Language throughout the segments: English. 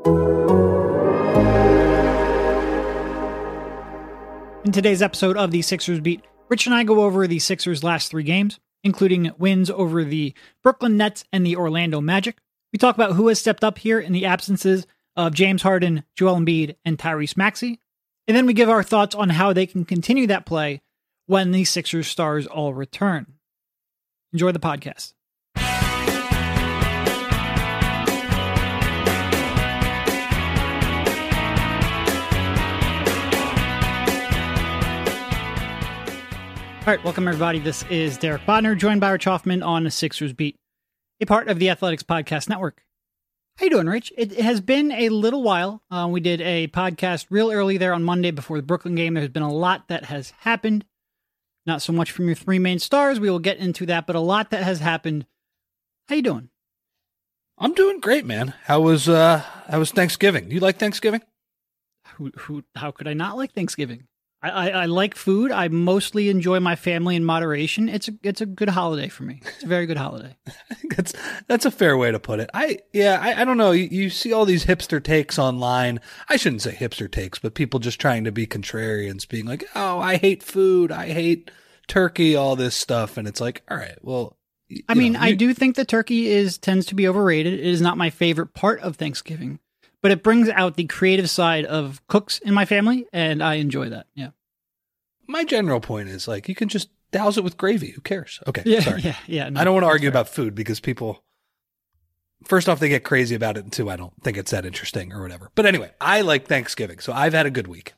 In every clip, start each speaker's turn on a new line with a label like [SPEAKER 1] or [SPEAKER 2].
[SPEAKER 1] In today's episode of the Sixers Beat, Rich and I go over the Sixers' last three games, including wins over the Brooklyn Nets and the Orlando Magic. We talk about who has stepped up here in the absences of James Harden, Joel Embiid, and Tyrese Maxey. And then we give our thoughts on how they can continue that play when the Sixers stars all return. Enjoy the podcast. All right, welcome everybody. This is Derek Bodner, joined by Rich Hoffman on the Sixers Beat, a part of the Athletics Podcast Network. How you doing, Rich? It, it has been a little while. Uh, we did a podcast real early there on Monday before the Brooklyn game. There's been a lot that has happened. Not so much from your three main stars. We will get into that, but a lot that has happened. How you doing?
[SPEAKER 2] I'm doing great, man. How was uh how was Thanksgiving? Do you like Thanksgiving?
[SPEAKER 1] Who, who, how could I not like Thanksgiving? I, I, I, like food. I mostly enjoy my family in moderation. It's a it's a good holiday for me. It's a very good holiday.
[SPEAKER 2] That's that's a fair way to put it. I yeah, I, I don't know. You, you, see all these hipster takes online. I shouldn't say hipster takes, but people just trying to be contrarians, being like, "Oh, I hate food. I hate turkey. All this stuff." And it's like, all right, well.
[SPEAKER 1] I mean, know, you, I do think that turkey is tends to be overrated. It is not my favorite part of Thanksgiving but it brings out the creative side of cooks in my family, and I enjoy that. Yeah.
[SPEAKER 2] My general point is like you can just douse it with gravy. Who cares? Okay.
[SPEAKER 1] Yeah.
[SPEAKER 2] Sorry.
[SPEAKER 1] Yeah. Yeah.
[SPEAKER 2] No, I don't want to argue about food because people, first off, they get crazy about it, and two, I don't think it's that interesting or whatever. But anyway, I like Thanksgiving, so I've had a good week.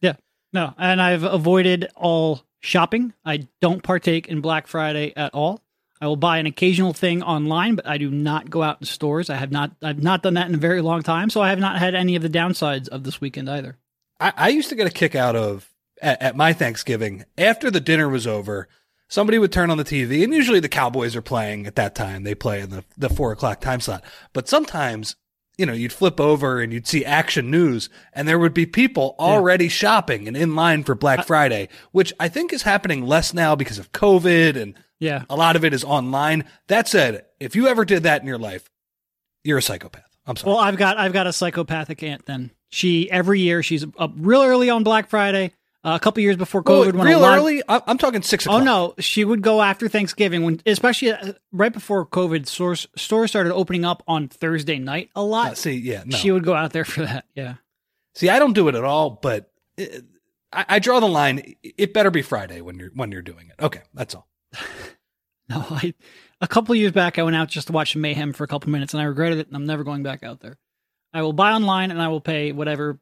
[SPEAKER 1] Yeah. No, and I've avoided all shopping. I don't partake in Black Friday at all. I will buy an occasional thing online, but I do not go out in stores. I have not I've not done that in a very long time, so I have not had any of the downsides of this weekend either.
[SPEAKER 2] I, I used to get a kick out of at, at my Thanksgiving after the dinner was over. Somebody would turn on the TV, and usually the Cowboys are playing at that time. They play in the, the four o'clock time slot. But sometimes you know, you'd flip over and you'd see action news and there would be people already yeah. shopping and in line for Black Friday, which I think is happening less now because of COVID and
[SPEAKER 1] yeah.
[SPEAKER 2] A lot of it is online. That said, if you ever did that in your life, you're a psychopath. I'm sorry.
[SPEAKER 1] Well, I've got I've got a psychopathic aunt. Then she every year she's up real early on Black Friday. Uh, a couple years before COVID,
[SPEAKER 2] when real lot, early, I'm talking six o'clock.
[SPEAKER 1] Oh no, she would go after Thanksgiving when, especially uh, right before COVID, stores stores started opening up on Thursday night a lot.
[SPEAKER 2] Uh, see, yeah, no.
[SPEAKER 1] she would go out there for that. Yeah.
[SPEAKER 2] See, I don't do it at all, but it, I, I draw the line. It better be Friday when you're when you're doing it. Okay, that's all.
[SPEAKER 1] no, I a couple years back I went out just to watch Mayhem for a couple minutes and I regretted it and I'm never going back out there. I will buy online and I will pay whatever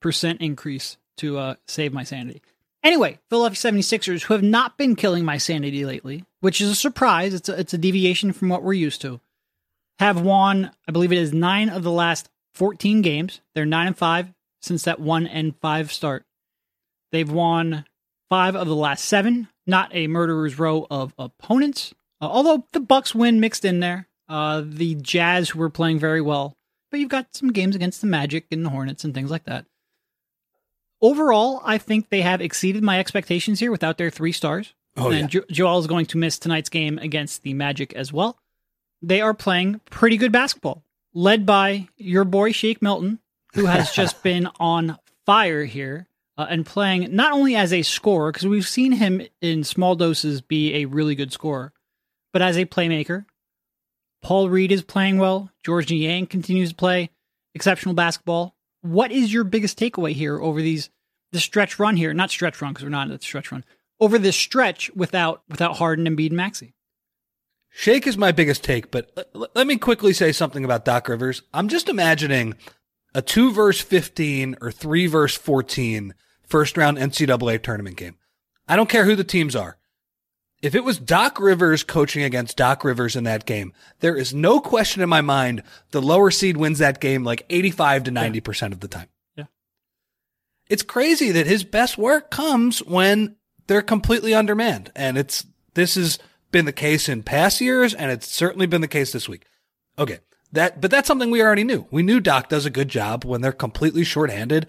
[SPEAKER 1] percent increase to uh, save my sanity. Anyway, Philadelphia 76ers, who have not been killing my sanity lately, which is a surprise, it's a, it's a deviation from what we're used to, have won, I believe it is nine of the last 14 games. They're nine and five since that one and five start. They've won five of the last seven. Not a murderer's row of opponents. Uh, although the Bucks win mixed in there. Uh, the Jazz who were playing very well, but you've got some games against the Magic and the Hornets and things like that. Overall, I think they have exceeded my expectations here without their three stars.
[SPEAKER 2] Oh,
[SPEAKER 1] and
[SPEAKER 2] yeah.
[SPEAKER 1] jo- Joel is going to miss tonight's game against the Magic as well. They are playing pretty good basketball, led by your boy Shake Milton, who has just been on fire here uh, and playing not only as a scorer, because we've seen him in small doses be a really good scorer, but as a playmaker. Paul Reed is playing well. Georges Niang continues to play exceptional basketball. What is your biggest takeaway here over these the stretch run here? Not stretch run because we're not at the stretch run. Over this stretch without without Harden, Embiid, and Maxey.
[SPEAKER 2] Shake is my biggest take, but let me quickly say something about Doc Rivers. I'm just imagining a two verse 15 or three verse 14 first round NCAA tournament game. I don't care who the teams are. If it was Doc Rivers coaching against Doc Rivers in that game, there is no question in my mind the lower seed wins that game like 85 to 90% yeah. of the time.
[SPEAKER 1] Yeah.
[SPEAKER 2] It's crazy that his best work comes when they're completely undermanned. And it's, this has been the case in past years and it's certainly been the case this week. Okay. That, but that's something we already knew. We knew Doc does a good job when they're completely shorthanded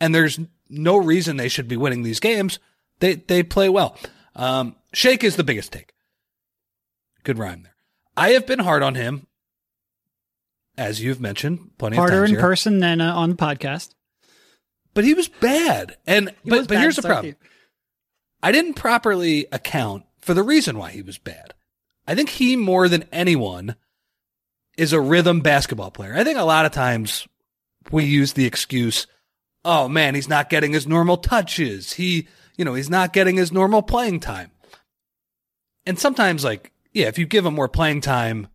[SPEAKER 2] and there's no reason they should be winning these games. They, they play well. Um, Shake is the biggest take. Good rhyme there. I have been hard on him as you've mentioned plenty
[SPEAKER 1] Harder
[SPEAKER 2] of times Harder
[SPEAKER 1] in
[SPEAKER 2] here.
[SPEAKER 1] person than uh, on the podcast.
[SPEAKER 2] but he was bad. And
[SPEAKER 1] He
[SPEAKER 2] but but
[SPEAKER 1] bad
[SPEAKER 2] here's the problem. I didn't properly account for the reason why he was bad. I think he more than anyone is a rhythm basketball player. I think a lot of times we use the excuse, "Oh man, he's not getting his normal touches. He, you know, he's not getting his normal playing time." And sometimes like, yeah, if you give him more playing time,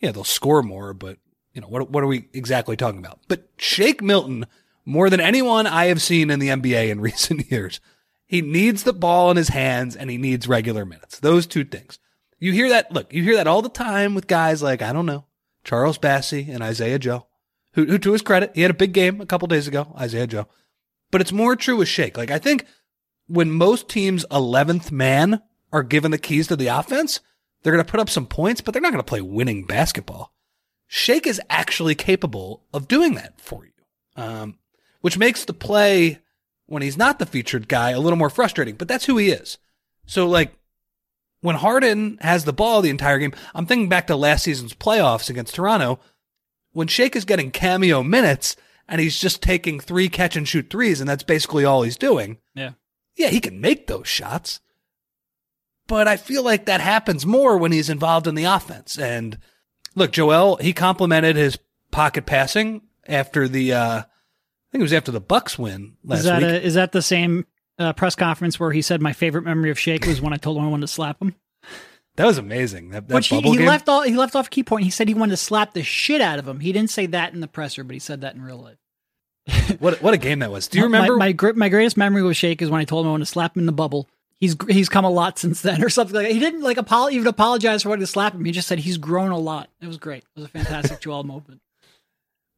[SPEAKER 2] yeah, they'll score more, but you know, what what are we exactly talking about? But Shake Milton more than anyone I have seen in the NBA in recent years. He needs the ball in his hands and he needs regular minutes. Those two things. You hear that, look, you hear that all the time with guys like, I don't know, Charles Bassey and Isaiah Joe, who, who to his credit, he had a big game a couple days ago, Isaiah Joe. But it's more true with Shake. Like, I think when most teams' 11th man are given the keys to the offense, they're going to put up some points, but they're not going to play winning basketball. Shake is actually capable of doing that for you, um, which makes the play when he's not the featured guy a little more frustrating. But that's who he is. So like when Harden has the ball the entire game, I'm thinking back to last season's playoffs against Toronto when Shake is getting cameo minutes and he's just taking three catch and shoot threes, and that's basically all he's doing.
[SPEAKER 1] Yeah.
[SPEAKER 2] Yeah, he can make those shots. But I feel like that happens more when he's involved in the offense. And look, Joel, he complimented his pocket passing after the uh I think it was after the Bucks win last
[SPEAKER 1] Is that
[SPEAKER 2] week.
[SPEAKER 1] a, is that the same uh, press conference where he said my favorite memory of Shake was when I told him I wanted to slap him?
[SPEAKER 2] that was amazing. That, that
[SPEAKER 1] Which he, he left all he left off a key point. He said he wanted to slap the shit out of him. He didn't say that in the presser, but he said that in real life.
[SPEAKER 2] what what a game that was. Do you remember?
[SPEAKER 1] my my, my greatest memory with Shake is when I told him I wanted to slap him in the bubble. He's he's come a lot since then, or something like that. He didn't like apo- even apologize for wanting to slap him. He just said he's grown a lot. It was great. It was a fantastic Joel moment.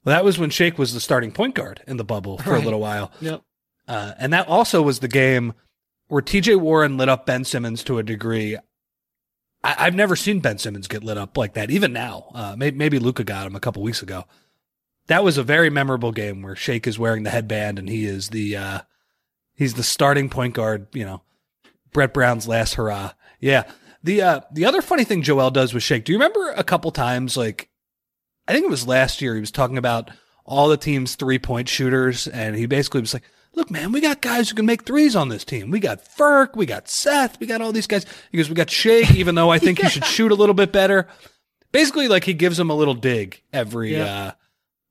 [SPEAKER 2] well, that was when Shake was the starting point guard in the bubble for
[SPEAKER 1] Right.
[SPEAKER 2] a little while.
[SPEAKER 1] Yep.
[SPEAKER 2] Uh, and that also was the game where TJ Warren lit up Ben Simmons to a degree. I, I've never seen Ben Simmons get lit up like that, even now. Uh, maybe, maybe Luka got him a couple weeks ago. That was a very memorable game where Shake is wearing the headband and he is the uh, he's the starting point guard. You know, Brett Brown's last hurrah. Yeah. The uh, the other funny thing Joel does with Shake. Do you remember a couple times like I think it was last year he was talking about all the team's three point shooters and he basically was like, "Look, man, we got guys who can make threes on this team. We got Furk, we got Seth, we got all these guys." He goes, "We got Shake, even though I think he should shoot a little bit better." Basically, like he gives him a little dig every
[SPEAKER 1] Yeah.
[SPEAKER 2] uh,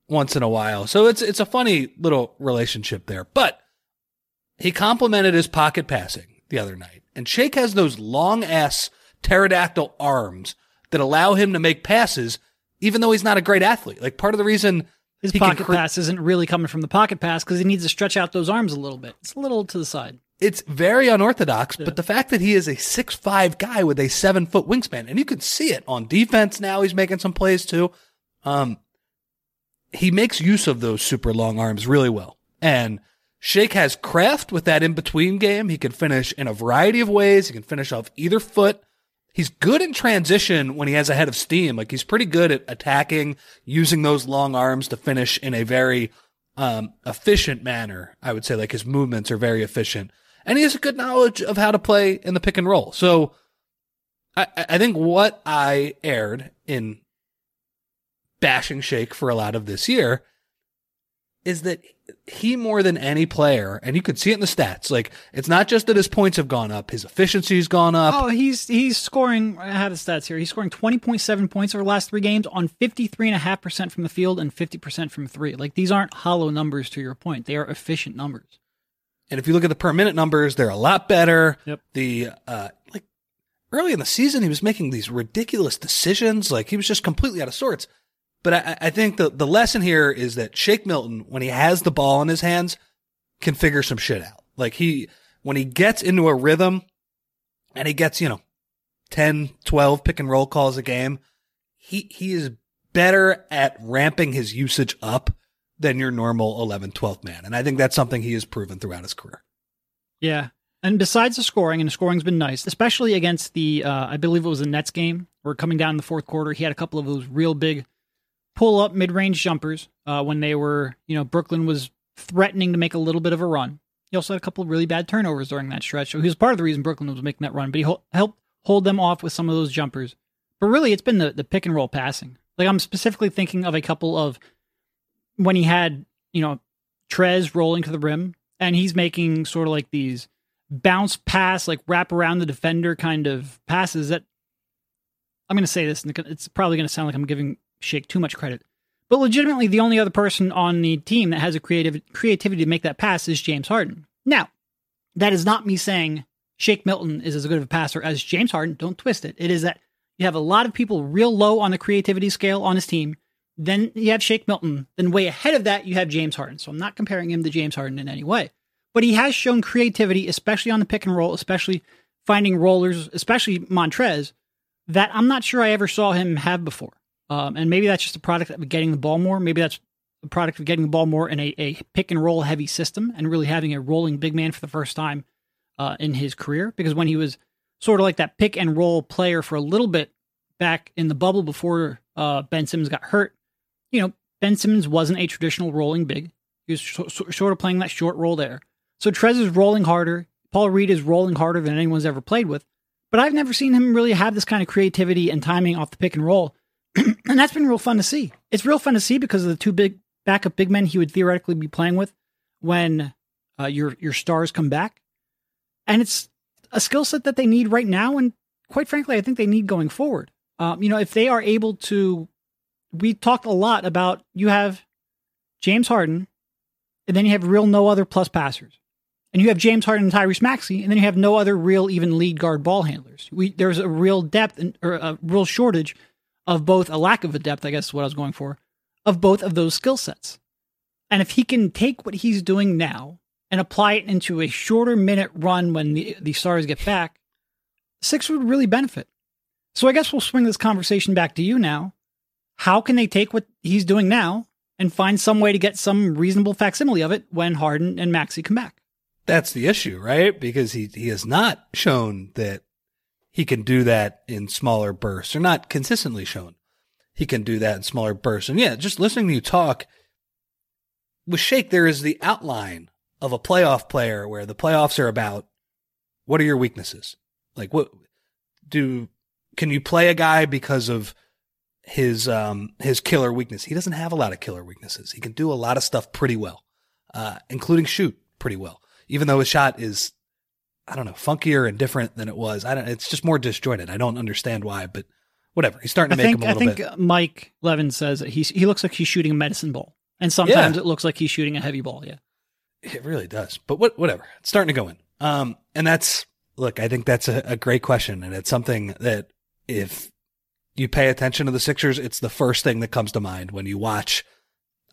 [SPEAKER 2] once in a while. So it's it's a funny little relationship there. But he complimented his pocket passing the other night. And Shake has those long ass pterodactyl arms that allow him to make passes, even though he's not a great athlete. Like part of the reason
[SPEAKER 1] His pocket
[SPEAKER 2] cre-
[SPEAKER 1] pass isn't really coming from the pocket pass because he needs to stretch out those arms a little bit. It's a little to the side.
[SPEAKER 2] it's very unorthodox,
[SPEAKER 1] Yeah.
[SPEAKER 2] but the fact that he is a six five guy with a seven foot wingspan, and you can see it on defense now, he's making some plays too. Um, he makes use of those super long arms really well. And Shake has craft with that in between game. He can finish in a variety of ways. He can finish off either foot. He's good in transition when he has a head of steam. Like he's pretty good at attacking, using those long arms to finish in a very um, efficient manner. I would say like his movements are very efficient, and he has a good knowledge of how to play in the pick and roll. So I, I think what I aired in bashing Shake for a lot of this year is that he more than any player, and you can see it in the stats. Like it's not just that his points have gone up, his efficiency's gone up.
[SPEAKER 1] Oh, he's he's scoring. I have the stats here. He's scoring twenty point seven points over the last three games on fifty three and a half percent from the field and fifty percent from three. Like these aren't hollow numbers. To your point, they are efficient numbers.
[SPEAKER 2] And if you look at the per minute numbers, they're a lot better.
[SPEAKER 1] Yep.
[SPEAKER 2] The uh like early in the season he was making these ridiculous decisions, like he was just completely out of sorts. But I, I think the the lesson here is that Shake Milton, when he has the ball in his hands, can figure some shit out. Like he when he gets into a rhythm and he gets, you know, 10, 12 pick and roll calls a game, he he is better at ramping his usage up than your normal 11, 12 man. And I think that's something he has proven throughout his career.
[SPEAKER 1] Yeah. And besides the scoring, and the scoring's been nice, especially against the, uh, I believe it was a Nets game, where coming down in the fourth quarter, he had a couple of those real big pull up mid range jumpers uh, when they were, you know, Brooklyn was threatening to make a little bit of a run. He also had a couple of really bad turnovers during that stretch. So he was part of the reason Brooklyn was making that run, but he ho- helped hold them off with some of those jumpers. But really, it's been the, the pick and roll passing. Like I'm specifically thinking of a couple of when he had, you know, Trez rolling to the rim and he's making sort of like these bounce pass, like wrap around the defender kind of passes that I'm going to say this, and it's probably going to sound like I'm giving Shake too much credit. But legitimately, the only other person on the team that has a creative creativity to make that pass is James Harden. Now, that is not me saying Shake Milton is as good of a passer as James Harden. Don't twist it. It is that you have a lot of people real low on the creativity scale on his team. Then you have Shake Milton. Then way ahead of that, you have James Harden. So I'm not comparing him to James Harden in any way. But he has shown creativity, especially on the pick and roll, especially finding rollers, especially Montrez, that I'm not sure I ever saw him have before. Um, and maybe that's just a product of getting the ball more. Maybe that's a product of getting the ball more in a, a pick and roll heavy system and really having a rolling big man for the first time uh, in his career. Because when he was sort of like that pick and roll player for a little bit back in the bubble before uh, Ben Simmons got hurt, you know, Ben Simmons wasn't a traditional rolling big. He was sort of playing that short role there. So Trez is rolling harder. Paul Reed is rolling harder than anyone's ever played with. But I've never seen him really have this kind of creativity and timing off the pick and roll and that's been real fun to see. It's real fun to see because of the two big backup big men he would theoretically be playing with when uh, your your stars come back, and it's a skill set that they need right now, and quite frankly, I think they need going forward. Um, you know, if they are able to, we talked a lot about you have James Harden, and then you have real no other plus passers, and you have James Harden and Tyrese Maxey, and then you have no other real even lead guard ball handlers. We there's a real depth and or a real shortage of both a lack of a depth, I guess is what I was going for, of both of those skill sets. And if he can take what he's doing now and apply it into a shorter minute run when the, the Stars get back, Six would really benefit. So I guess we'll swing this conversation back to you now. How can they take what he's doing now and find some way to get some reasonable facsimile of it when Harden and Maxey come back?
[SPEAKER 2] That's the issue, right? Because he, he has not shown that he can do that in smaller bursts or not consistently shown. He can do that in smaller bursts. And yeah, just listening to you talk with Shake, there is the outline of a playoff player where the playoffs are about what are your weaknesses? Like what do, can you play a guy because of his, um, his killer weakness? He doesn't have a lot of killer weaknesses. He can do a lot of stuff pretty well, uh, including shoot pretty well, even though his shot is I don't know, funkier and different than it was. I don't. It's just more disjointed. I don't understand why, but whatever. He's starting to
[SPEAKER 1] I
[SPEAKER 2] make
[SPEAKER 1] think,
[SPEAKER 2] him a little bit.
[SPEAKER 1] I think
[SPEAKER 2] bit.
[SPEAKER 1] Mike Levin says that he's he looks like he's shooting a medicine ball, and sometimes
[SPEAKER 2] Yeah.
[SPEAKER 1] it looks like he's shooting a heavy ball. Yeah,
[SPEAKER 2] It really does. But what? Whatever. It's starting to go in. Um, and that's look. I think that's a, a great question, and it's something that if you pay attention to the Sixers, it's the first thing that comes to mind when you watch.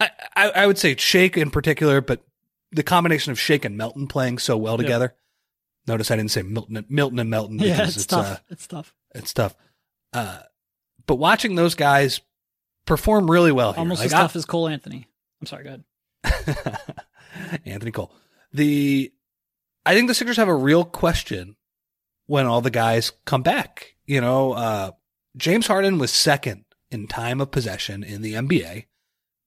[SPEAKER 2] I I, I would say Shake in particular, but the combination of Shake and Melton playing so well
[SPEAKER 1] Yeah.
[SPEAKER 2] Notice I didn't say Milton, Milton and Melton
[SPEAKER 1] yeah,
[SPEAKER 2] because
[SPEAKER 1] it's, tough.
[SPEAKER 2] Uh,
[SPEAKER 1] it's tough.
[SPEAKER 2] it's tough. Uh, but watching those guys perform really well here,
[SPEAKER 1] Almost
[SPEAKER 2] like
[SPEAKER 1] as
[SPEAKER 2] I-
[SPEAKER 1] tough as Cole Anthony. I'm sorry, go ahead.
[SPEAKER 2] Anthony Cole. The I think the Sixers have a real question when all the guys come back. You know, uh, James Harden was second in time of possession in the NBA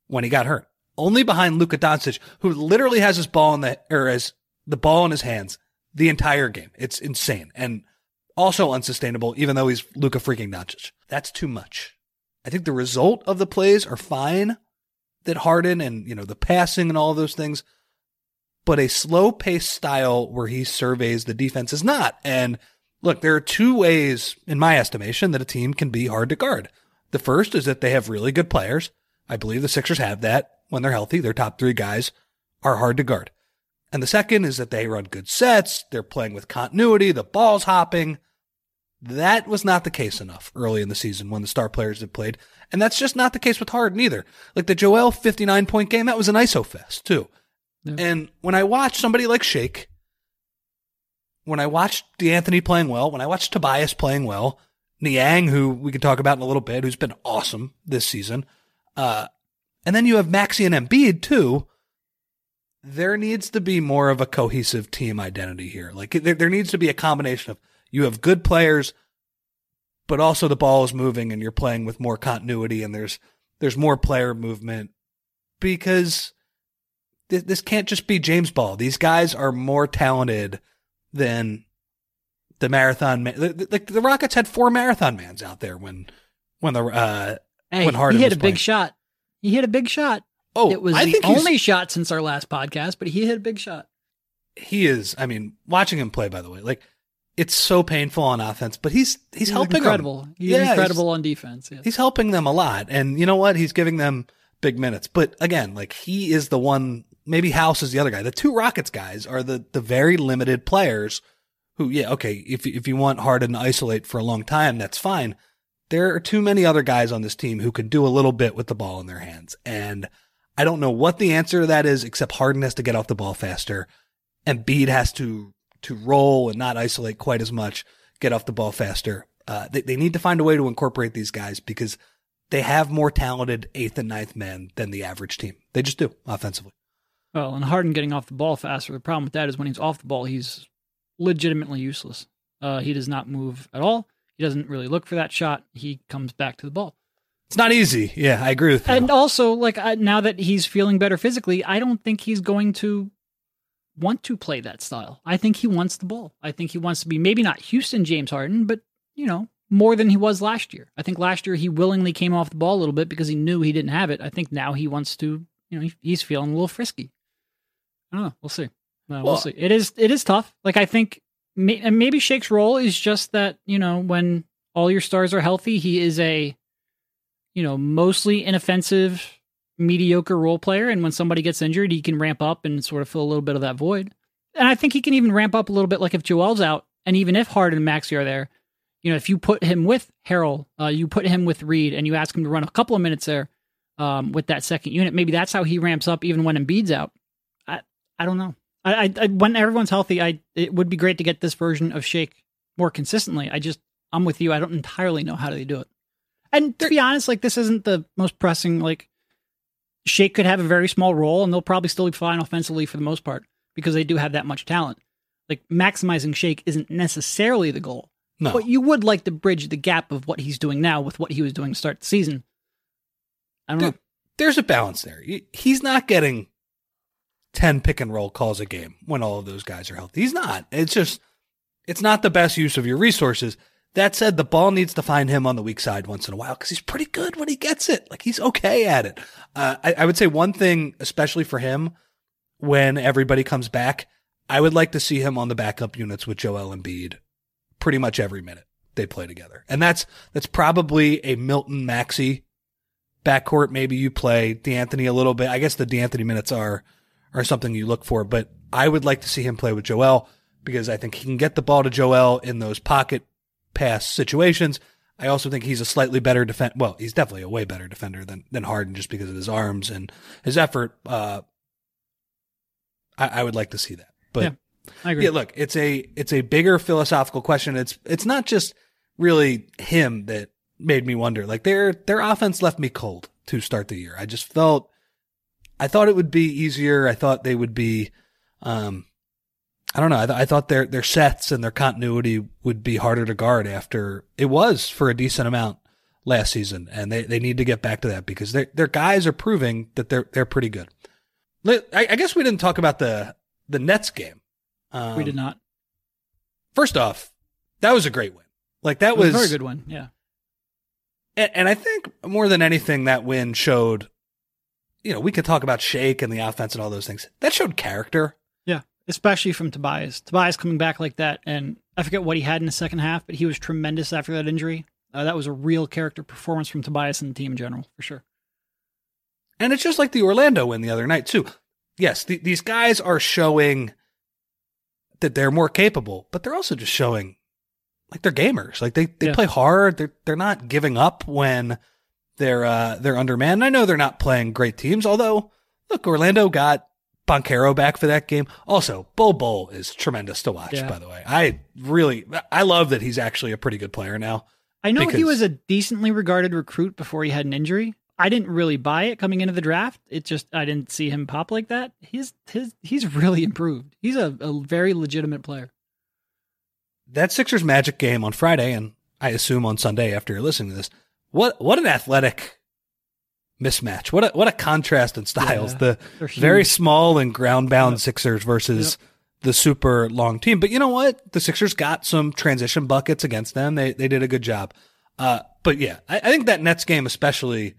[SPEAKER 2] when he got hurt, only behind Luka Doncic, who literally has his ball in the or as the ball in his hands the entire game. It's insane and also unsustainable, even though he's Luka freaking Doncic. That's too much. I think the result of the plays are fine that Harden and, you know, the passing and all those things, but a slow paced style where he surveys the defense is not. And look, there are two ways, in my estimation, that a team can be hard to guard. The first is that they have really good players. I believe the Sixers have that when they're healthy. Their top three guys are hard to guard. And the second is that they run good sets. They're playing with continuity. The ball's hopping. That was not the case enough early in the season when the star players had played. And that's just not the case with Harden either. Like the Joel 59 point game, that was an ISO fest too.
[SPEAKER 1] Yeah.
[SPEAKER 2] And when I watch somebody like Shake, when I watched De'Anthony playing well, when I watched Tobias playing well, Niang, who we can talk about in a little bit, who's been awesome this season, uh, and then you have Maxey and Embiid too. There needs to be more of a cohesive team identity here. Like there, there needs to be a combination of you have good players, but also the ball is moving and you're playing with more continuity and there's there's more player movement because th- this can't just be James Ball. These guys are more talented than the marathon man. Like the Rockets had four marathon mans out there when when the uh
[SPEAKER 1] Hey,
[SPEAKER 2] when Harden
[SPEAKER 1] he hit a big shot. He hit a big shot.
[SPEAKER 2] Oh,
[SPEAKER 1] it was
[SPEAKER 2] I
[SPEAKER 1] the only shot since our last podcast, but he hit a big shot.
[SPEAKER 2] he is. I mean, watching him play, by the way, like it's so painful on offense, but he's he's,
[SPEAKER 1] He's
[SPEAKER 2] helping them.
[SPEAKER 1] incredible. He's
[SPEAKER 2] Yeah, he's-
[SPEAKER 1] incredible on defense. Yes.
[SPEAKER 2] He's helping them a lot, and you know what? He's giving them big minutes. But again, like he is the one. Maybe House is the other guy. The two Rockets guys are the the very limited players who, yeah, okay. If if you want Harden to isolate for a long time, that's fine. There are too many other guys on this team who can do a little bit with the ball in their hands, and I don't know what the answer to that is, except Harden has to get off the ball faster, and Bede has to to roll and not isolate quite as much, get off the ball faster. Uh, they, they need to find a way to incorporate these guys because they have more talented eighth and ninth men than the average team. They just do offensively.
[SPEAKER 1] Well, and Harden getting off the ball faster. The problem with that is when he's off the ball, he's legitimately useless. Uh, he does not move at all. He doesn't really look for that shot. He comes back to the ball.
[SPEAKER 2] It's not easy. Yeah, I agree with you.
[SPEAKER 1] And also, like I, now that he's feeling better physically, I don't think he's going to want to play that style. I think he wants the ball. I think he wants to be maybe not Houston James Harden, but you know more than he was last year. I think last year he willingly came off the ball a little bit because he knew he didn't have it. I think now he wants to. You know, he, he's feeling a little frisky. I don't know. We'll see. Uh, we'll,
[SPEAKER 2] Well-
[SPEAKER 1] see. It is. It is tough. Like I think may, and maybe Shake's role is just that you know when all your stars are healthy, he is a you know mostly inoffensive, mediocre role player, and when somebody gets injured, he can ramp up and sort of fill a little bit of that void. And I think he can even ramp up a little bit, like if Joel's out, and even if Harden and Maxey are there, you know, if you put him with Harrell, uh, you put him with Reed, and you ask him to run a couple of minutes there um, with that second unit, maybe that's how he ramps up, even when Embiid's out. I I don't know. I, I, I when everyone's healthy, I it would be great to get this version of Shake more consistently. I just I'm with you. I don't entirely know how they do it. And to be honest, like this isn't the most pressing. Like Shake could have a very small role, and they'll probably still be fine offensively for the most part because they do have that much talent. Like maximizing Shake isn't necessarily the goal,
[SPEAKER 2] no,
[SPEAKER 1] but you would like to bridge the gap of what he's doing now with what he was doing to start the season. I don't know.
[SPEAKER 2] There's a balance there. He's not getting 10 pick and roll calls a game when all of those guys are healthy. He's not. It's just, it's not the best use of your resources. That said, the ball needs to find him on the weak side once in a while because he's pretty good when he gets it. Like he's okay at it. Uh, I, I would say one thing, especially for him, when everybody comes back, I would like to see him on the backup units with Joel and Embiid pretty much every minute they play together. And that's, that's probably a Milton Maxey backcourt. Maybe you play De'Anthony a little bit. I guess the De'Anthony minutes are, are something you look for, but I would like to see him play with Joel because I think he can get the ball to Joel in those pocket pass situations. I also think he's a slightly better defend. Well, he's definitely a way better defender than than Harden just because of his arms and his effort. Uh, I, I would like to see that, but
[SPEAKER 1] Yeah, I agree.
[SPEAKER 2] yeah, look, it's a it's a bigger philosophical question. It's it's not just really him that made me wonder. Like their their offense left me cold to start the year. I just felt I thought it would be easier. I thought they would be um I don't know. I, th- I thought their their sets and their continuity would be harder to guard after it was for a decent amount last season, and they, they need to get back to that because their their guys are proving that they're they're pretty good. I, I guess we didn't talk about the the Nets game. Um,
[SPEAKER 1] we did not.
[SPEAKER 2] First off, that was a great win. Like that
[SPEAKER 1] was
[SPEAKER 2] was,
[SPEAKER 1] a very good one. Yeah.
[SPEAKER 2] And, and I think more than anything, that win showed. You know, we could talk about Shake and the offense and all those things. That showed character.
[SPEAKER 1] Especially from Tobias. Tobias coming back like that, and I forget what he had in the second half, but he was tremendous after that injury. Uh, that was a real character performance from Tobias and the team in general, for sure.
[SPEAKER 2] And it's just like the Orlando win the other night too. Yes, th- these guys are showing that they're more capable, but they're also just showing like they're gamers. Like they, they
[SPEAKER 1] Yeah.
[SPEAKER 2] play hard. They're they're not giving up when they're uh they're undermanned. I know they're not playing great teams, although look, Orlando got Banchero back for that game. Also, Bol Bol is tremendous to watch,
[SPEAKER 1] Yeah.
[SPEAKER 2] by the way. I really I love that he's actually a pretty good player now.
[SPEAKER 1] I know he was a decently regarded recruit before he had an injury. I didn't really buy it coming into the draft. It just I didn't see him pop like that. He's his he's really improved. He's a, a very legitimate player.
[SPEAKER 2] that Sixers Magic game on Friday, and I assume on Sunday after you're listening to this, what what an athletic mismatch! What a what a contrast in styles.
[SPEAKER 1] Yeah,
[SPEAKER 2] the very small and ground bound
[SPEAKER 1] Yep.
[SPEAKER 2] Sixers versus the super long team. But you know what? The Sixers got some transition buckets against them. They they did a good job. Uh, but yeah, I, I think that Nets game especially,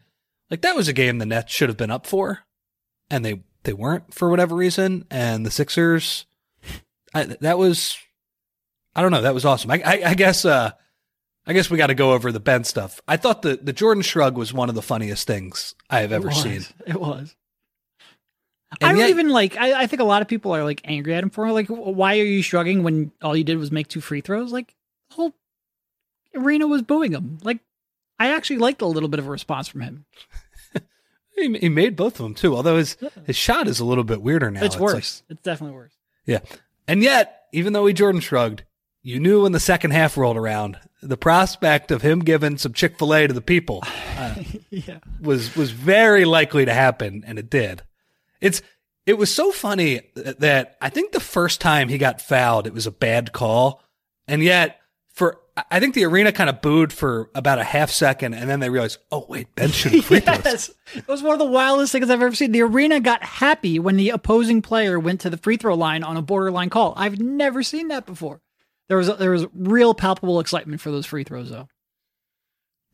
[SPEAKER 2] like that was a game the Nets should have been up for, and they they weren't for whatever reason. And the Sixers, I, that was, I don't know, that was awesome. I I, I guess uh, I guess we got to go over the Ben stuff. I thought the the Jordan shrug was one of the funniest things I have ever
[SPEAKER 1] it
[SPEAKER 2] seen.
[SPEAKER 1] It was.
[SPEAKER 2] And
[SPEAKER 1] I don't
[SPEAKER 2] yet-
[SPEAKER 1] even like. I, I think a lot of people are like angry at him for it. like, why are you shrugging when all you did was make two free throws? Like, the whole arena was booing him. Like, I actually liked a little bit of a response from him.
[SPEAKER 2] He, he made both of them too. Although his his shot is a little bit weirder now.
[SPEAKER 1] it's
[SPEAKER 2] like-
[SPEAKER 1] worse. it's definitely worse.
[SPEAKER 2] Yeah. And yet, even though he Jordan shrugged, you knew when the second half rolled around, the prospect of him giving some Chick fil A to the people uh,
[SPEAKER 1] yeah.
[SPEAKER 2] was was very likely to happen, and it did. It's it was so funny that I think the first time he got fouled, it was a bad call, and yet for I think the arena kind of booed for about a half second, and then they realized, oh wait, Ben's shooting free throws.
[SPEAKER 1] yes. It was one of the wildest things I've ever seen. The arena got happy when the opposing player went to the free throw line on a borderline call. I've never seen that before. There was there was real palpable excitement for those free throws though.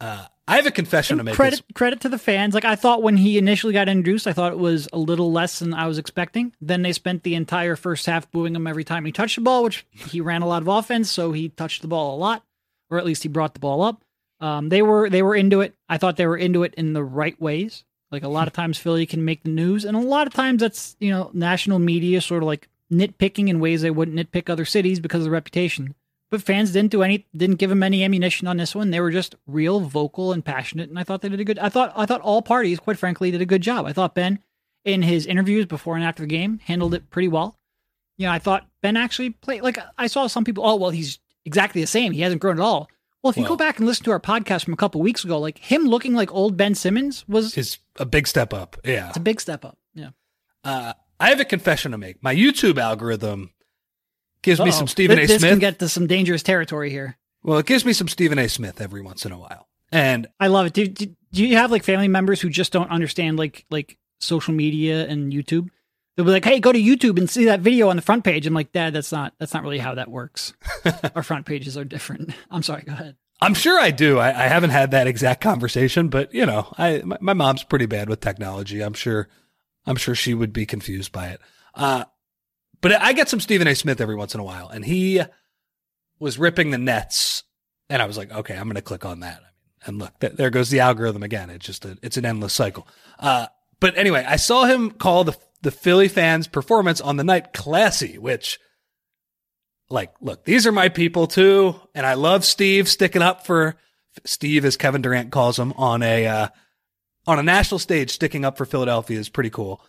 [SPEAKER 2] Uh, I have a confession to make.
[SPEAKER 1] credit credit to the fans. Like I thought when he initially got introduced, I thought it was a little less than I was expecting. Then they spent the entire first half booing him every time he touched the ball, which he ran a lot of offense, so he touched the ball a lot, or at least he brought the ball up. Um, they were they were into it. I thought they were into it in the right ways. Like a lot of times Philly can make the news, and a lot of times that's you know national media sort of like nitpicking in ways they wouldn't nitpick other cities because of the reputation. But fans didn't do any, didn't give him any ammunition on this one. They were just real vocal and passionate, and I thought they did a good. I thought I thought all parties, quite frankly, did a good job. I thought Ben, in his interviews before and after the game, handled it pretty well. You know, I thought Ben actually played like I saw some people. Oh well, he's exactly the same. He hasn't grown at all. Well, if you
[SPEAKER 2] Well-
[SPEAKER 1] go back and listen to our podcast from a couple weeks ago, like him looking like old Ben Simmons was
[SPEAKER 2] is a big step up. Yeah.
[SPEAKER 1] it's a big step up. Yeah,
[SPEAKER 2] Uh, I have a confession to make. My YouTube algorithm gives me
[SPEAKER 1] Uh-oh.
[SPEAKER 2] some Stephen A.
[SPEAKER 1] This
[SPEAKER 2] Smith.
[SPEAKER 1] can get to some dangerous territory here.
[SPEAKER 2] well, it gives me some Stephen A. Smith every once in a while. And
[SPEAKER 1] I love it. Do, do, do you have like family members who just don't understand like like social media and YouTube? They'll be like, "Hey, go to YouTube and see that video on the front page." I'm like, "Dad, that's not that's not really how that works. Our front pages are different." I'm sorry. Go ahead.
[SPEAKER 2] I'm sure I do. I, I haven't had that exact conversation, but you know, I my, my mom's pretty bad with technology. I'm sure, I'm sure she would be confused by it. Uh, but I get some Stephen A. Smith every once in a while, and he was ripping the Nets, and I was like, okay, I'm going to click on that. And look, th- there goes the algorithm again. It's just a, it's an endless cycle. Uh, but anyway, I saw him call the the Philly fans' performance on the night classy, which like, look, these are my people too, and I love Steve sticking up for Steve, as Kevin Durant calls him, on a uh, on a national stage, sticking up for Philadelphia is pretty cool.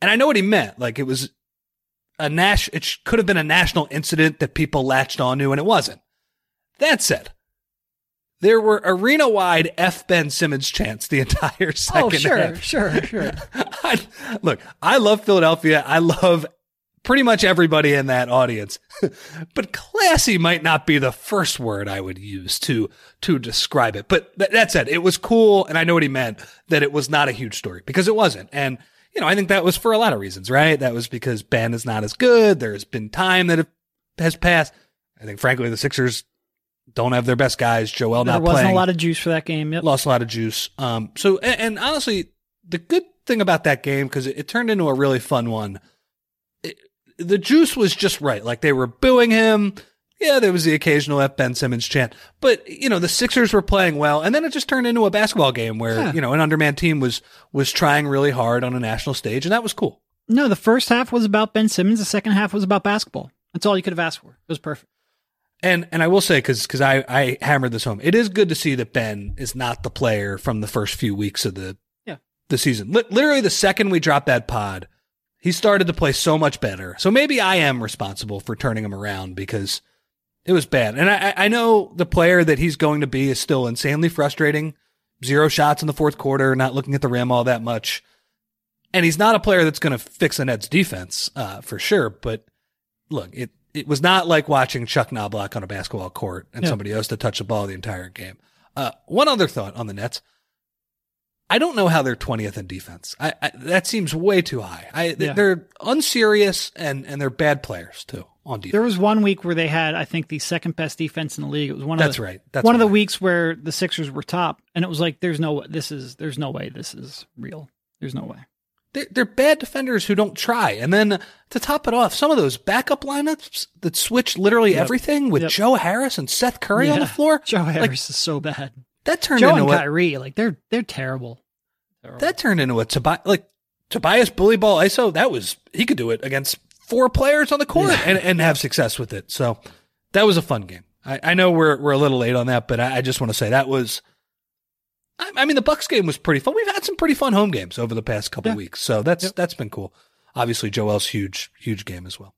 [SPEAKER 2] And I know what he meant. Like, it was a Nash. It could have been a national incident that people latched onto, and it wasn't. That said, there were arena wide F Ben Simmons chants the entire oh, second
[SPEAKER 1] Oh, sure,
[SPEAKER 2] half.
[SPEAKER 1] sure, sure.
[SPEAKER 2] I, look, I love Philadelphia. I love pretty much everybody in that audience. but classy might not be the first word I would use to to describe it. But th- that said, it was cool, and I know what he meant that it was not a huge story because it wasn't. And you know, I think that was for a lot of reasons, right? That was because Ben is not as good. There's been time that has passed. I think, frankly, the Sixers don't have their best guys. Joel
[SPEAKER 1] there
[SPEAKER 2] not
[SPEAKER 1] wasn't
[SPEAKER 2] playing
[SPEAKER 1] a lot of juice for that game. Yep.
[SPEAKER 2] lost a lot of juice. Um, so and, and honestly, the good thing about that game because it, it turned into a really fun one. The juice was just right. Like they were booing him. Yeah, there was the occasional F Ben Simmons chant, but you know the Sixers were playing well, and then it just turned into a basketball game where
[SPEAKER 1] Yeah.
[SPEAKER 2] you know an underman team was was trying really hard on a national stage, and that was cool.
[SPEAKER 1] No, the first half was about Ben Simmons. The second half was about basketball. That's all you could have asked for. It was perfect.
[SPEAKER 2] And and I will say because because I I hammered this home, it is good to see that Ben is not the player from the first few weeks of the
[SPEAKER 1] Yeah.
[SPEAKER 2] the season. Li- literally, the second we dropped that pod, he started to play so much better. So maybe I am responsible for turning him around because it was bad. And I I- know the player that he's going to be is still insanely frustrating. Zero shots in the fourth quarter, not looking at the rim all that much. And he's not a player that's going to fix the Nets defense, uh, for sure. But look, it, it was not like watching Chuck Knobloch on a basketball court and
[SPEAKER 1] Yeah.
[SPEAKER 2] somebody else to touch the ball the entire game. Uh, one other thought on the Nets. I don't know how they're 20th in defense. I, I that seems way too high. I
[SPEAKER 1] Yeah.
[SPEAKER 2] they're unserious and and they're bad players too. on defense.
[SPEAKER 1] There was one week where they had, I think, the second best defense in the league. It was one of
[SPEAKER 2] That's
[SPEAKER 1] the,
[SPEAKER 2] right. That's
[SPEAKER 1] one of the weeks where the Sixers were top, and it was like, there's no, this is, there's no way this is real. There's no way.
[SPEAKER 2] They're, they're bad defenders who don't try. And then to top it off, some of those backup lineups that switch literally
[SPEAKER 1] Yep.
[SPEAKER 2] everything with
[SPEAKER 1] Yep.
[SPEAKER 2] Joe Harris and Seth Curry on the floor.
[SPEAKER 1] Joe
[SPEAKER 2] Like,
[SPEAKER 1] Harris is so bad.
[SPEAKER 2] That turned
[SPEAKER 1] Joe
[SPEAKER 2] into
[SPEAKER 1] and
[SPEAKER 2] a,
[SPEAKER 1] Kyrie, like they're they're terrible. Terrible.
[SPEAKER 2] that turned into a Tobias like Tobias bully ball ISO. That was he could do it against four players on the court
[SPEAKER 1] Yeah.
[SPEAKER 2] and, and have success with it. So that was a fun game. I, I know we're we're a little late on that, but I, I just want to say that was. I, I mean, the Bucks game was pretty fun. We've had some pretty fun home games over the past couple
[SPEAKER 1] Yeah.
[SPEAKER 2] weeks, so that's
[SPEAKER 1] Yep.
[SPEAKER 2] that's been cool. Obviously, Joel's huge huge game as well.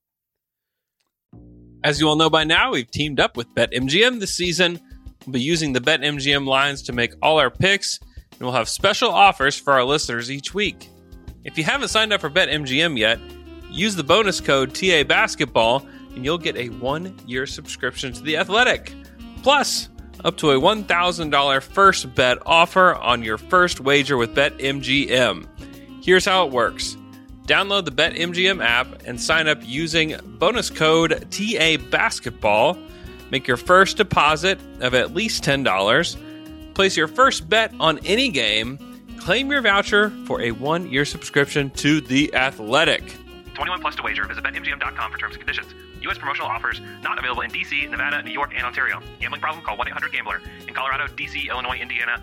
[SPEAKER 3] As you all know by now, we've teamed up with BetMGM this season. We'll be using the BetMGM lines to make all our picks, and we'll have special offers for our listeners each week. If you haven't signed up for BetMGM yet, use the bonus code TA Basketball, and you'll get a one-year subscription to The Athletic. Plus, up to a $1,000 first bet offer on your first wager with BetMGM. Here's how it works. Download the BetMGM app and sign up using bonus code TA Basketball. Make your first deposit of at least $10. Place your first bet on any game. Claim your voucher for a one year subscription to The Athletic.
[SPEAKER 4] 21 plus to wager. Visit BetMGM.com for terms and conditions. U.S. promotional offers not available in D.C., Nevada, New York, and Ontario. Gambling problem? Call 1-800-GAMBLER. In Colorado, D.C., Illinois, Indiana,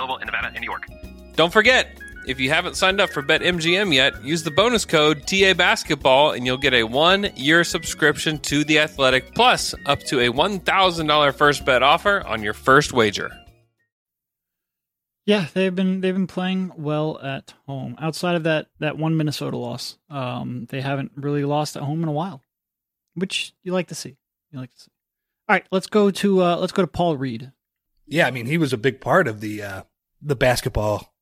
[SPEAKER 4] in Nevada and New York.
[SPEAKER 3] Don't forget, if you haven't signed up for BetMGM yet, use the bonus code TA Basketball and you'll get a one year subscription to The Athletic, plus up to a $1,000 first bet offer on your first wager.
[SPEAKER 1] Yeah, they've been they've been playing well at home. Outside of that that one Minnesota loss, um, they haven't really lost at home in a while, which you like to see. You like to see. All right, let's go to uh, let's go to Paul Reed.
[SPEAKER 2] Yeah, I mean, he was a big part of the uh, the basketball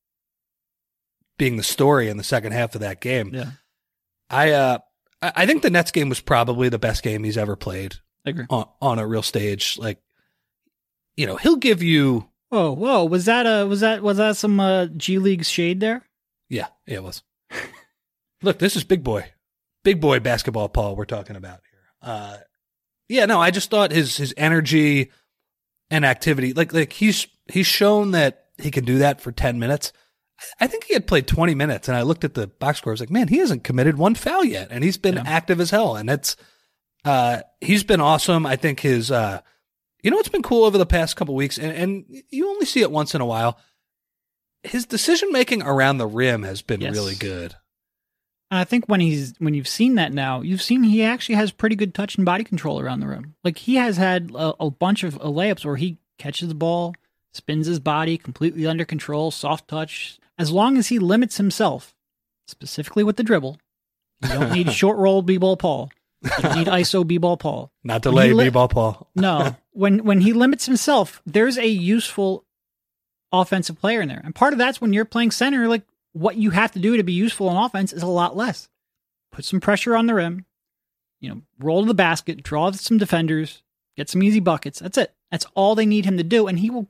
[SPEAKER 2] being the story in the second half of that game.
[SPEAKER 1] Yeah,
[SPEAKER 2] I uh, I think the Nets game was probably the best game he's ever played
[SPEAKER 1] I agree.
[SPEAKER 2] on on a real stage. Like, you know, he'll give you.
[SPEAKER 1] Whoa, whoa, was that uh was that was that some uh, G League shade there?
[SPEAKER 2] Yeah, yeah, it was. Look, this is big boy, big boy basketball. Paul, we're talking about here. Uh, yeah, no, I just thought his his energy and activity, like like he's he's shown that he can do that for ten minutes. I think he had played twenty minutes, and I looked at the box score. I was like, man, he hasn't committed one foul yet, and he's been
[SPEAKER 1] Yeah.
[SPEAKER 2] active as hell. And it's uh, he's been awesome. I think his uh, you know what's been cool over the past couple weeks, and, and you only see it once in a while. His decision making around the rim has been
[SPEAKER 1] Yes.
[SPEAKER 2] really good.
[SPEAKER 1] And I think when he's when you've seen that now, you've seen he actually has pretty good touch and body control around the rim. Like he has had a, a bunch of uh, layups where he catches the ball, spins his body completely under control, soft touch. As long as he limits himself, specifically with the dribble, you don't need short roll b-ball Paul. You don't need ISO b-ball Paul.
[SPEAKER 2] Not to
[SPEAKER 1] When
[SPEAKER 2] lay
[SPEAKER 1] he li-
[SPEAKER 2] b-ball Paul.
[SPEAKER 1] No, when when he limits himself, there's a useful offensive player in there, and part of that's when you're playing center. Like what you have to do to be useful on offense is a lot less. Put some pressure on the rim, you know, roll to the basket, draw some defenders, get some easy buckets. That's it. That's all they need him to do, and he will.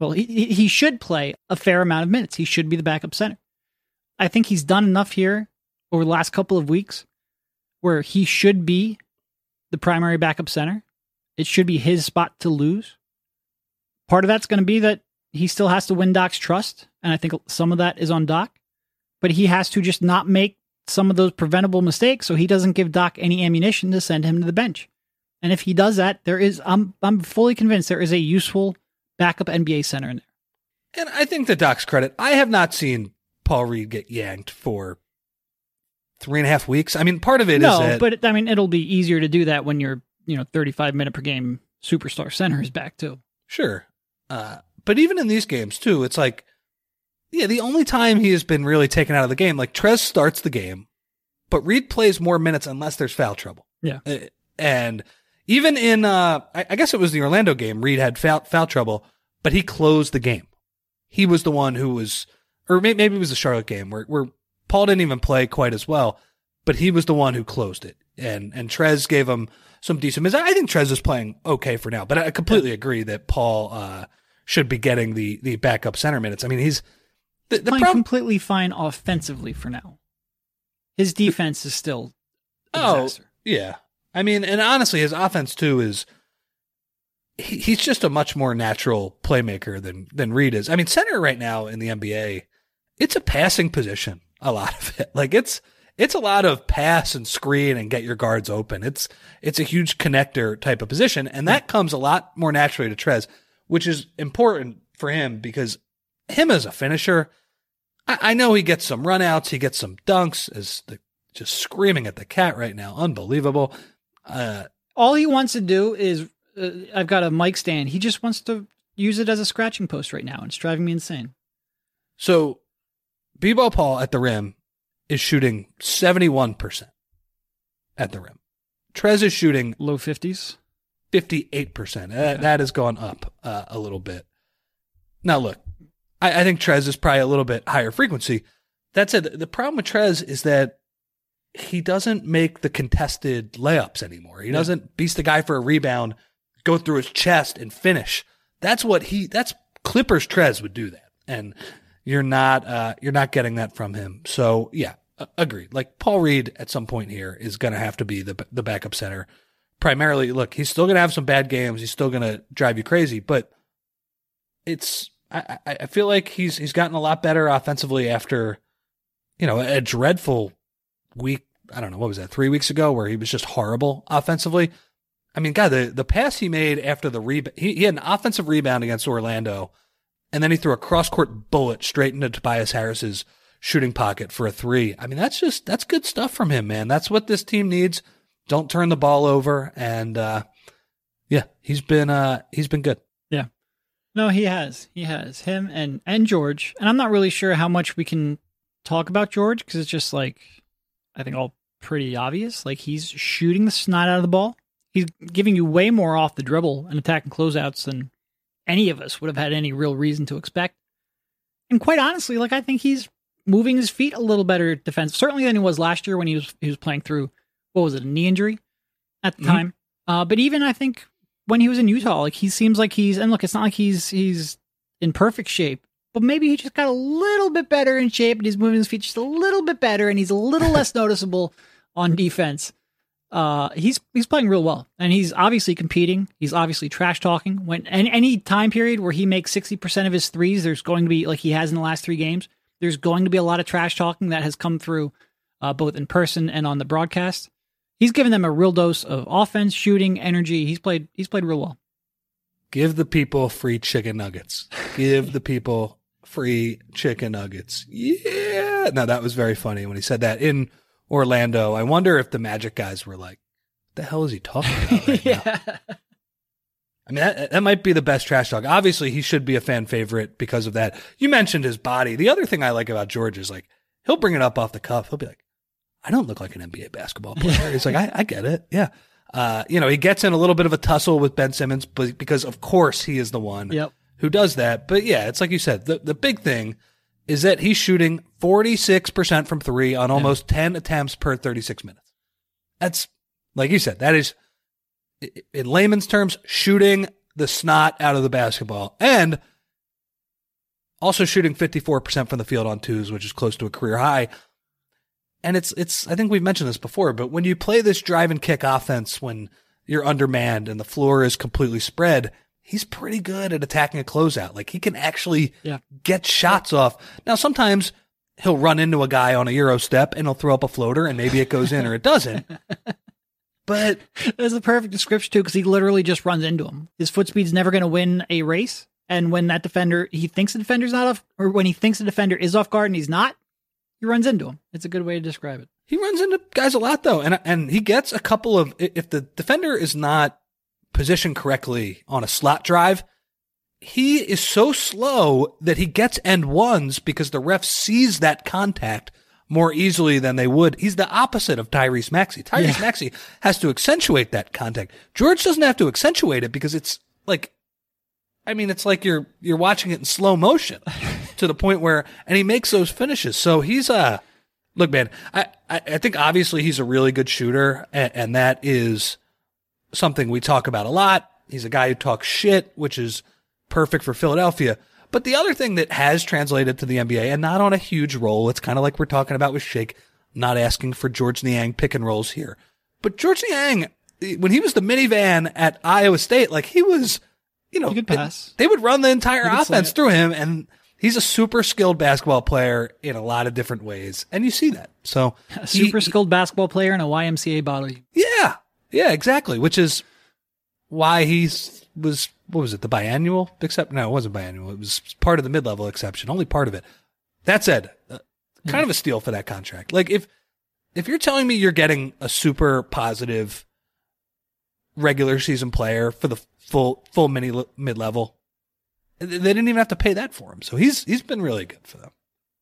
[SPEAKER 1] Well, he he should play a fair amount of minutes. He should be the backup center. I think he's done enough here over the last couple of weeks where he should be the primary backup center. It should be his spot to lose. Part of that's going to be that he still has to win Doc's trust, and I think some of that is on Doc. But he has to just not make some of those preventable mistakes, so he doesn't give Doc any ammunition to send him to the bench. And if he does that, there is I'm I'm fully convinced there is a useful backup NBA center in there.
[SPEAKER 2] And I think the Doc's credit, I have not seen Paul Reed get yanked for three and a half weeks. I mean, part of it is
[SPEAKER 1] no,
[SPEAKER 2] that,
[SPEAKER 1] but it- I mean it'll be easier to do that when your you know 35 minute per game superstar center is back too.
[SPEAKER 2] sure. Uh, but even in these games too, it's like, yeah, the only time he has been really taken out of the game, like Trez starts the game, but Reed plays more minutes unless there's foul trouble.
[SPEAKER 1] Yeah.
[SPEAKER 2] Uh, And even in, uh, I, I guess it was the Orlando game, Reed had foul, foul trouble, but he closed the game. He was the one who was, or may, maybe it was the Charlotte game where, where Paul didn't even play quite as well, but he was the one who closed it. And, and Trez gave him some decent minutes. I think Trez is playing okay for now, but I completely agree that Paul, uh, should be getting the, the backup center minutes. I mean, he's, the, the problem,
[SPEAKER 1] completely fine offensively for now. His defense is still
[SPEAKER 2] Oh,
[SPEAKER 1] disaster.
[SPEAKER 2] Yeah. I mean, and honestly, his offense too is he, he's just a much more natural playmaker than than Reed is. I mean, center right now in the NBA, it's a passing position. A lot of it, like it's it's a lot of pass and screen and get your guards open. It's it's a huge connector type of position, and that comes a lot more naturally to Trez, which is important for him because him as a finisher, I, I know he gets some runouts, he gets some dunks, as the just screaming at the cat right now, unbelievable. Uh,
[SPEAKER 1] All he wants to do is uh, I've got a mic stand. He just wants to use it as a scratching post right now. and It's driving me insane.
[SPEAKER 2] so B-ball Paul at the rim is shooting seventy one percent at the rim. Trez is shooting
[SPEAKER 1] Low 50s.
[SPEAKER 2] 58%. That, that has gone up uh, a little bit. Now, look, I, I think Trez is probably a little bit higher frequency. That said, the problem with Trez is that he doesn't make the contested layups anymore. He doesn't beast the guy for a rebound, go through his chest and finish. That's what he, that's Clippers Trez would do that. And you're not, uh, you're not getting that from him. So yeah, uh, agreed. Like Paul Reed at some point here is going to have to be the, the backup center primarily look he's still going to have some bad games he's still going to drive you crazy but it's I, I I feel like he's he's gotten a lot better offensively after you know a dreadful week i don't know what was that three weeks ago where he was just horrible offensively i mean god the, the pass he made after the rebound he, he had an offensive rebound against orlando and then he threw a cross-court bullet straight into tobias harris's shooting pocket for a three i mean that's just that's good stuff from him man that's what this team needs don't turn the ball over and uh yeah he's been uh he's been good Yeah.
[SPEAKER 1] No, he has. He has him and and Georges. And I'm not really sure how much we can talk about Georges because it's just like I think all pretty obvious. Like he's shooting the snot out of the ball. He's giving you way more off the dribble and attacking closeouts than any of us would have had any real reason to expect. And quite honestly, like I think he's moving his feet a little better defense, certainly than he was last year when he was he was playing through what was it, a knee injury at the
[SPEAKER 2] Mhm.
[SPEAKER 1] time. Uh, but even I think when he was in Utah, like he seems like he's and look, it's not like he's he's in perfect shape, but maybe he just got a little bit better in shape and he's moving his feet just a little bit better and he's a little less noticeable on defense. Uh, he's he's playing real well and he's obviously competing. He's obviously trash talking. When and any time period where he makes sixty percent of his threes, there's going to be like he has in the last three games. There's going to be a lot of trash talking that has come through, uh, both in person and on the broadcast. He's given them a real dose of offense, shooting, energy. He's played he's played real well.
[SPEAKER 2] give the people free chicken nuggets give the people free chicken nuggets yeah no that was very funny when he said that in orlando i wonder if the magic guys were like what the hell is he talking about right now I mean, that, that might be the best trash talk. Obviously, he should be a fan favorite because of that. You mentioned his body. The other thing I like about Georges is like, he'll bring it up off the cuff. He'll be like, I don't look like an NBA basketball player. He's like, I, I get it. Yeah. Uh, you know, he gets in a little bit of a tussle with Ben Simmons, but because of course he is the one
[SPEAKER 1] Yep.
[SPEAKER 2] Who does that. But yeah, it's like you said, the, the big thing is that he's shooting 46% from three on almost 10 attempts per 36 minutes. That's, like you said, that is, in layman's terms, shooting the snot out of the basketball and also shooting 54% from the field on twos, which is close to a career high. And it's, it's, I think we've mentioned this before, but when you play this drive and kick offense, when you're undermanned and the floor is completely spread, he's pretty good at attacking a closeout. Like he can actually
[SPEAKER 1] Yeah.
[SPEAKER 2] get shots off. Now, sometimes he'll run into a guy on a Euro step and he'll throw up a floater and maybe it goes in or it doesn't. But
[SPEAKER 1] That's a perfect description too, because he literally just runs into him. His foot speed's never going to win a race, and when that defender, he thinks the defender's not off, or when he thinks the defender is off guard and he's not, he runs into him. It's a good way to describe it.
[SPEAKER 2] He runs into guys a lot though, and and he gets a couple of if the defender is not positioned correctly on a slot drive, he is so slow that he gets end ones because the ref sees that contact more easily than they would. He's the opposite of Tyrese Maxey. Tyrese
[SPEAKER 1] Yeah.
[SPEAKER 2] Maxey has to accentuate that contact. Georges doesn't have to accentuate it because it's like, I mean, it's like you're you're watching it in slow motion to the point where, and he makes those finishes. So he's a look, man. I I, I think obviously he's a really good shooter, and, and that is something we talk about a lot. He's a guy who talks shit, which is perfect for Philadelphia. But the other thing that has translated to the NBA and not on a huge role, it's kind of like we're talking about with Shake, not asking for Georges Niang pick and rolls here. But Georges Niang, eh, when he was the minivan at Iowa State, like he was, you know,
[SPEAKER 1] He.
[SPEAKER 2] They would run the entire
[SPEAKER 1] He
[SPEAKER 2] offense through him and he's a super skilled basketball player in a lot of different ways. And you see that. So
[SPEAKER 1] A
[SPEAKER 2] he-
[SPEAKER 1] super skilled basketball player and a YMCA body.
[SPEAKER 2] yeah, yeah, exactly. Which is why he's was what was it the biannual? Except no, it wasn't biannual. It was part of the mid level exception. Only part of it. That said, uh, kind of a steal for that contract. Like if if you're telling me you're getting a super positive regular season player for the full full mini mid level, they didn't even have to pay that for him. So he's he's been really good for them.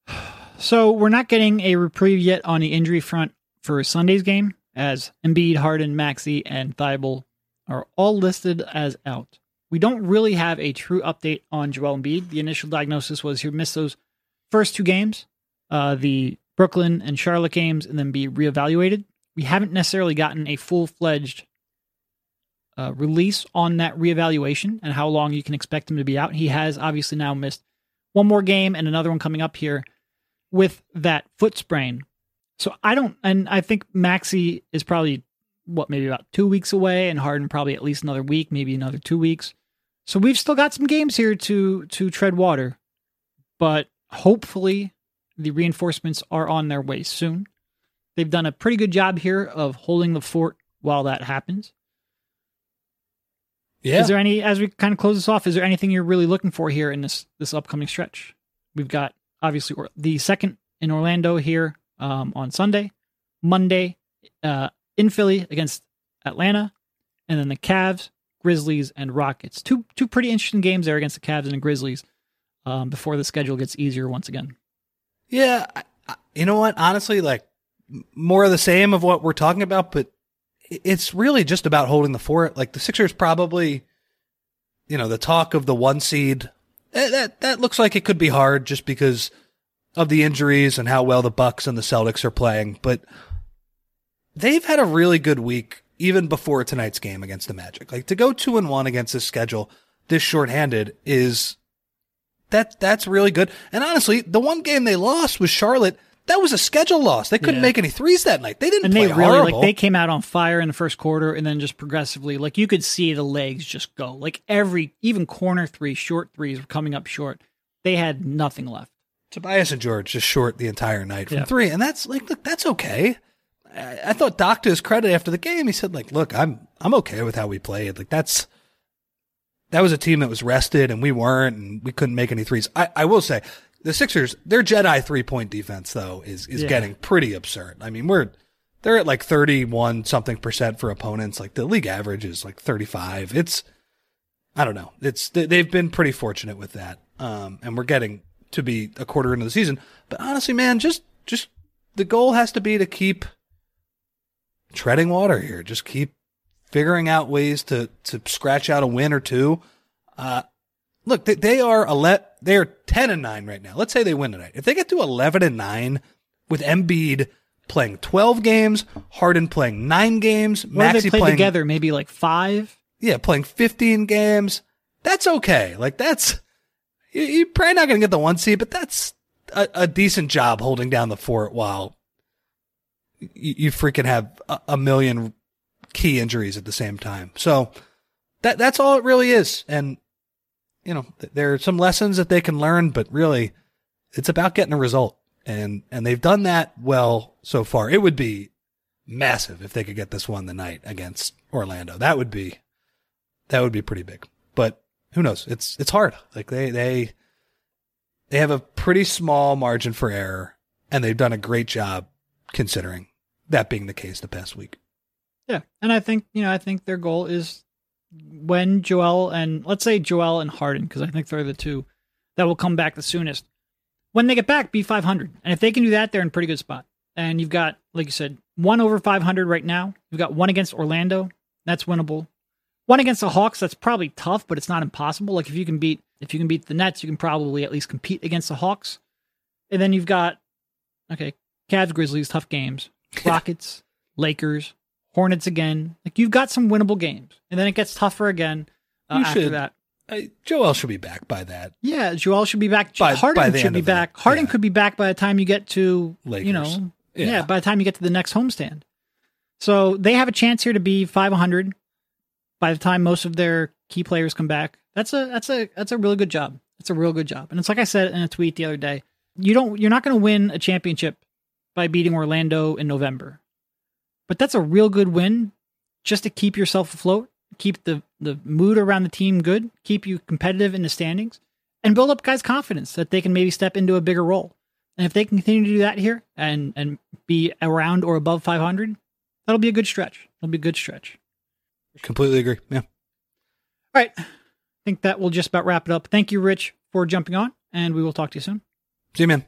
[SPEAKER 1] So we're not getting a reprieve yet on the injury front for Sunday's game, as Embiid, Harden, Maxey, and Thybulle are all listed as out. We don't really have a true update on Joel Embiid. The initial diagnosis was he missed those first two games, uh, the Brooklyn and Charlotte games, and then be reevaluated. We haven't necessarily gotten a full fledged uh, release on that reevaluation and how long you can expect him to be out. He has obviously now missed one more game and another one coming up here with that foot sprain. So I don't, and I think Maxey is probably what maybe about two weeks away, and Harden probably at least another week, maybe another two weeks. So we've still got some games here to to tread water, but hopefully the reinforcements are on their way soon. They've done a pretty good job here of holding the fort while that happens.
[SPEAKER 2] Yeah,
[SPEAKER 1] Is there any, as we kind of close this off, is there anything you're really looking for here in this this upcoming stretch? We've got obviously or- the second in Orlando here um, on Sunday, Monday uh, in Philly against Atlanta, and then the Cavs, Grizzlies, and Rockets. Two two pretty interesting games there against the Cavs and the Grizzlies um, before the schedule gets easier once again.
[SPEAKER 2] Yeah, I, I, you know what? Honestly, like more of the same of what we're talking about, but it's really just about holding the fort. Like the Sixers probably, you know, the talk of the one seed eh, that that looks like it could be hard just because of the injuries and how well the Bucks and the Celtics are playing, but they've had a really good week even before tonight's game against the Magic. Like to go 2 and 1 against this schedule this shorthanded is that that's really good. And honestly, the one game they lost was Charlotte. That was a schedule loss. They couldn't
[SPEAKER 1] Yeah.
[SPEAKER 2] make any threes that night. They didn't
[SPEAKER 1] And
[SPEAKER 2] play
[SPEAKER 1] they really
[SPEAKER 2] horrible.
[SPEAKER 1] like they came out on fire in the first quarter, and then just progressively, like you could see the legs just go. Like every even corner three, short threes were coming up short. They had nothing left.
[SPEAKER 2] Tobias and Georges just short the entire night from
[SPEAKER 1] Yeah.
[SPEAKER 2] three, and that's like, look, that's okay. I, I thought Doc to his credit after the game, he said like, look, I'm I'm okay with how we played. Like that's that was a team that was rested, and we weren't, and we couldn't make any threes. I, I will say the Sixers, their Jedi three point defense though is is
[SPEAKER 1] Yeah.
[SPEAKER 2] getting pretty absurd. I mean, we're they're at like thirty one something percent for opponents. Like the league average is like thirty five. It's I don't know. It's they- they've been pretty fortunate with that, um, and we're getting to be a quarter into the season. But honestly, man, just just the goal has to be to keep treading water here. Just keep figuring out ways to to scratch out a win or two. Uh, look, they, they are ele- they are ten and nine right now. Let's say they win tonight. If they get to eleven and nine with Embiid playing twelve games, Harden playing nine games, Maxey
[SPEAKER 1] they played
[SPEAKER 2] playing
[SPEAKER 1] together? Maybe like five.
[SPEAKER 2] yeah, playing 15 games, that's okay. Like that's you're probably not going to get the one seed, but that's a, a decent job holding down the fort while you, you freaking have a, a million key injuries at the same time. So that that's all it really is. And you know, th- there are some lessons that they can learn, but really, it's about getting a result. And and they've done that well so far. It would be massive if they could get this one the night against Orlando. That would be that would be pretty big. Who knows? It's it's hard. Like they they they have a pretty small margin for error, and they've done a great job considering that being the case the past week.
[SPEAKER 1] Yeah, and I think you know I think their goal is when Joel and let's say Joel and Harden because I think they're the two that will come back the soonest. when they get back, be 500. And if they can do that, they're in pretty good spot. And you've got, like you said, one over 500 right now. You've got one against Orlando. That's winnable. One against the Hawks. That's probably tough, but it's not impossible. Like if you can beat if you can beat the Nets, you can probably at least compete against the Hawks. And then you've got okay, Cavs, Grizzlies, tough games. Rockets, Lakers, Hornets again. Like you've got some winnable games, and then it gets tougher again uh,
[SPEAKER 2] You
[SPEAKER 1] after
[SPEAKER 2] should-
[SPEAKER 1] that.
[SPEAKER 2] I, Joel should be back by that.
[SPEAKER 1] Yeah, Joel should be back.
[SPEAKER 2] By-
[SPEAKER 1] Harden
[SPEAKER 2] by
[SPEAKER 1] should be back. Harden
[SPEAKER 2] yeah.
[SPEAKER 1] could be back by the time you get to you know, yeah.
[SPEAKER 2] Yeah.
[SPEAKER 1] by the time you get to the next homestand. So they have a chance here to be 500 by the time most of their key players come back. That's a that's a that's a really good job. That's a real good job. And it's like I said in a tweet the other day. You don't you're not going to win a championship by beating Orlando in November. But that's a real good win just to keep yourself afloat, keep the the mood around the team good, keep you competitive in the standings and build up guys' confidence that they can maybe step into a bigger role. And if they can continue to do that here and and be around or above 500, that'll be a good stretch. It'll be a good stretch.
[SPEAKER 2] Completely agree. Yeah.
[SPEAKER 1] All right. I think that will just about wrap it up. Thank you, Rich, for jumping on, and we will talk to you soon.
[SPEAKER 2] See you, man.